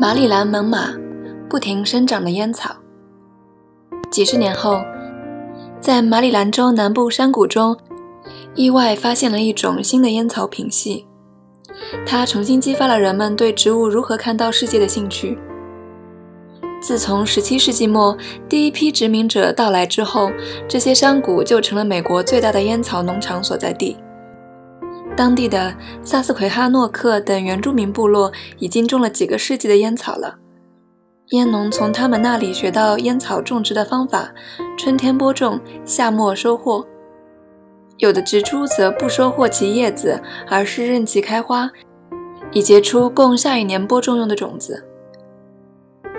马里兰猛犸，不停生长的烟草。几十年后，在马里兰州南部山谷中，意外发现了一种新的烟草品系，它重新激发了人们对植物如何看到世界的兴趣。自从17世纪末第一批殖民者到来之后，这些山谷就成了美国最大的烟草农场所在地。当地的萨斯奎哈诺克等原住民部落已经种了几个世纪的烟草了。烟农从他们那里学到烟草种植的方法：春天播种，夏末收获。有的植株则不收获其叶子，而是任其开花，以结出供下一年播种用的种子。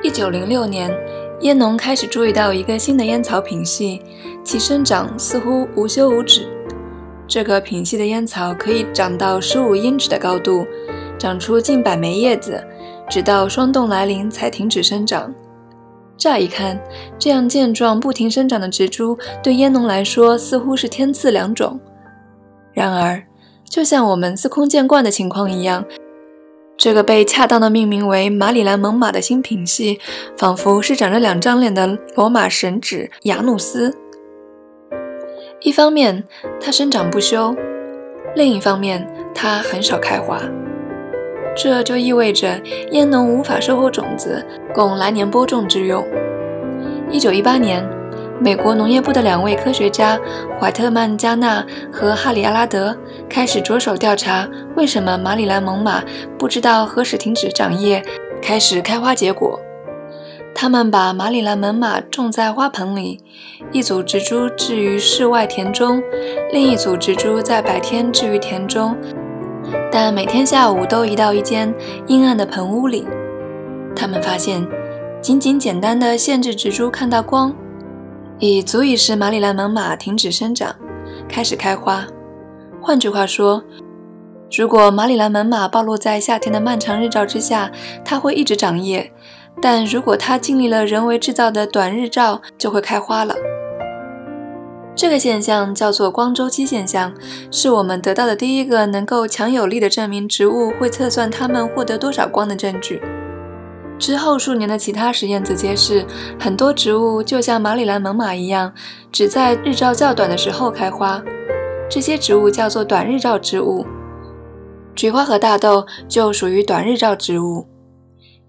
一九零六年，烟农开始注意到一个新的烟草品系，其生长似乎无休无止。这个品系的烟草可以长到十五英尺的高度，长出近百枚叶子，直到霜冻来临才停止生长。乍一看，这样健壮不停生长的植株对烟农来说似乎是天赐良种。然而，就像我们司空见惯的情况一样，这个被恰当的命名为马里兰猛犸的新品系，仿佛是长着两张脸的罗马神祇雅努斯。一方面，它生长不休；另一方面，它很少开花。这就意味着烟农无法收获种子供来年播种之用。一九一八年，美国农业部的两位科学家怀特曼加纳和哈里阿拉德开始着手调查为什么马里兰猛犸不知道何时停止长叶，开始开花结果。他们把马里兰猛犸种在花盆里，一组植株置于室外田中，另一组植株在白天置于田中，但每天下午都移到一间阴暗的棚屋里。他们发现，仅仅简单的限制植株看到光，已足以使马里兰猛犸停止生长，开始开花。换句话说，如果马里兰猛犸暴露在夏天的漫长日照之下，它会一直长叶。但如果它经历了人为制造的短日照，就会开花了。这个现象叫做光周期现象，是我们得到的第一个能够强有力的证明植物会测算它们获得多少光的证据。之后数年的其他实验则揭示，很多植物就像马里兰猛犸一样，只在日照较短的时候开花。这些植物叫做短日照植物。菊花和大豆就属于短日照植物。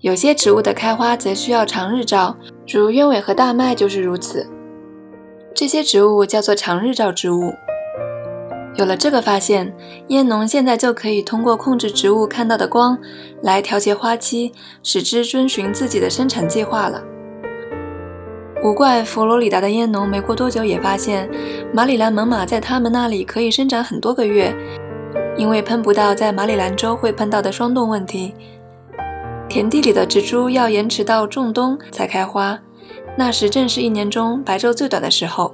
有些植物的开花则需要长日照，如鸢尾和大麦就是如此。这些植物叫做长日照植物。有了这个发现，烟农现在就可以通过控制植物看到的光来调节花期，使之遵循自己的生产计划了。无怪佛罗里达的烟农没过多久也发现，马里兰猛犸在他们那里可以生长很多个月，因为喷不到在马里兰州会碰到的霜冻问题。田地里的植株要延迟到仲冬才开花，那时正是一年中白昼最短的时候。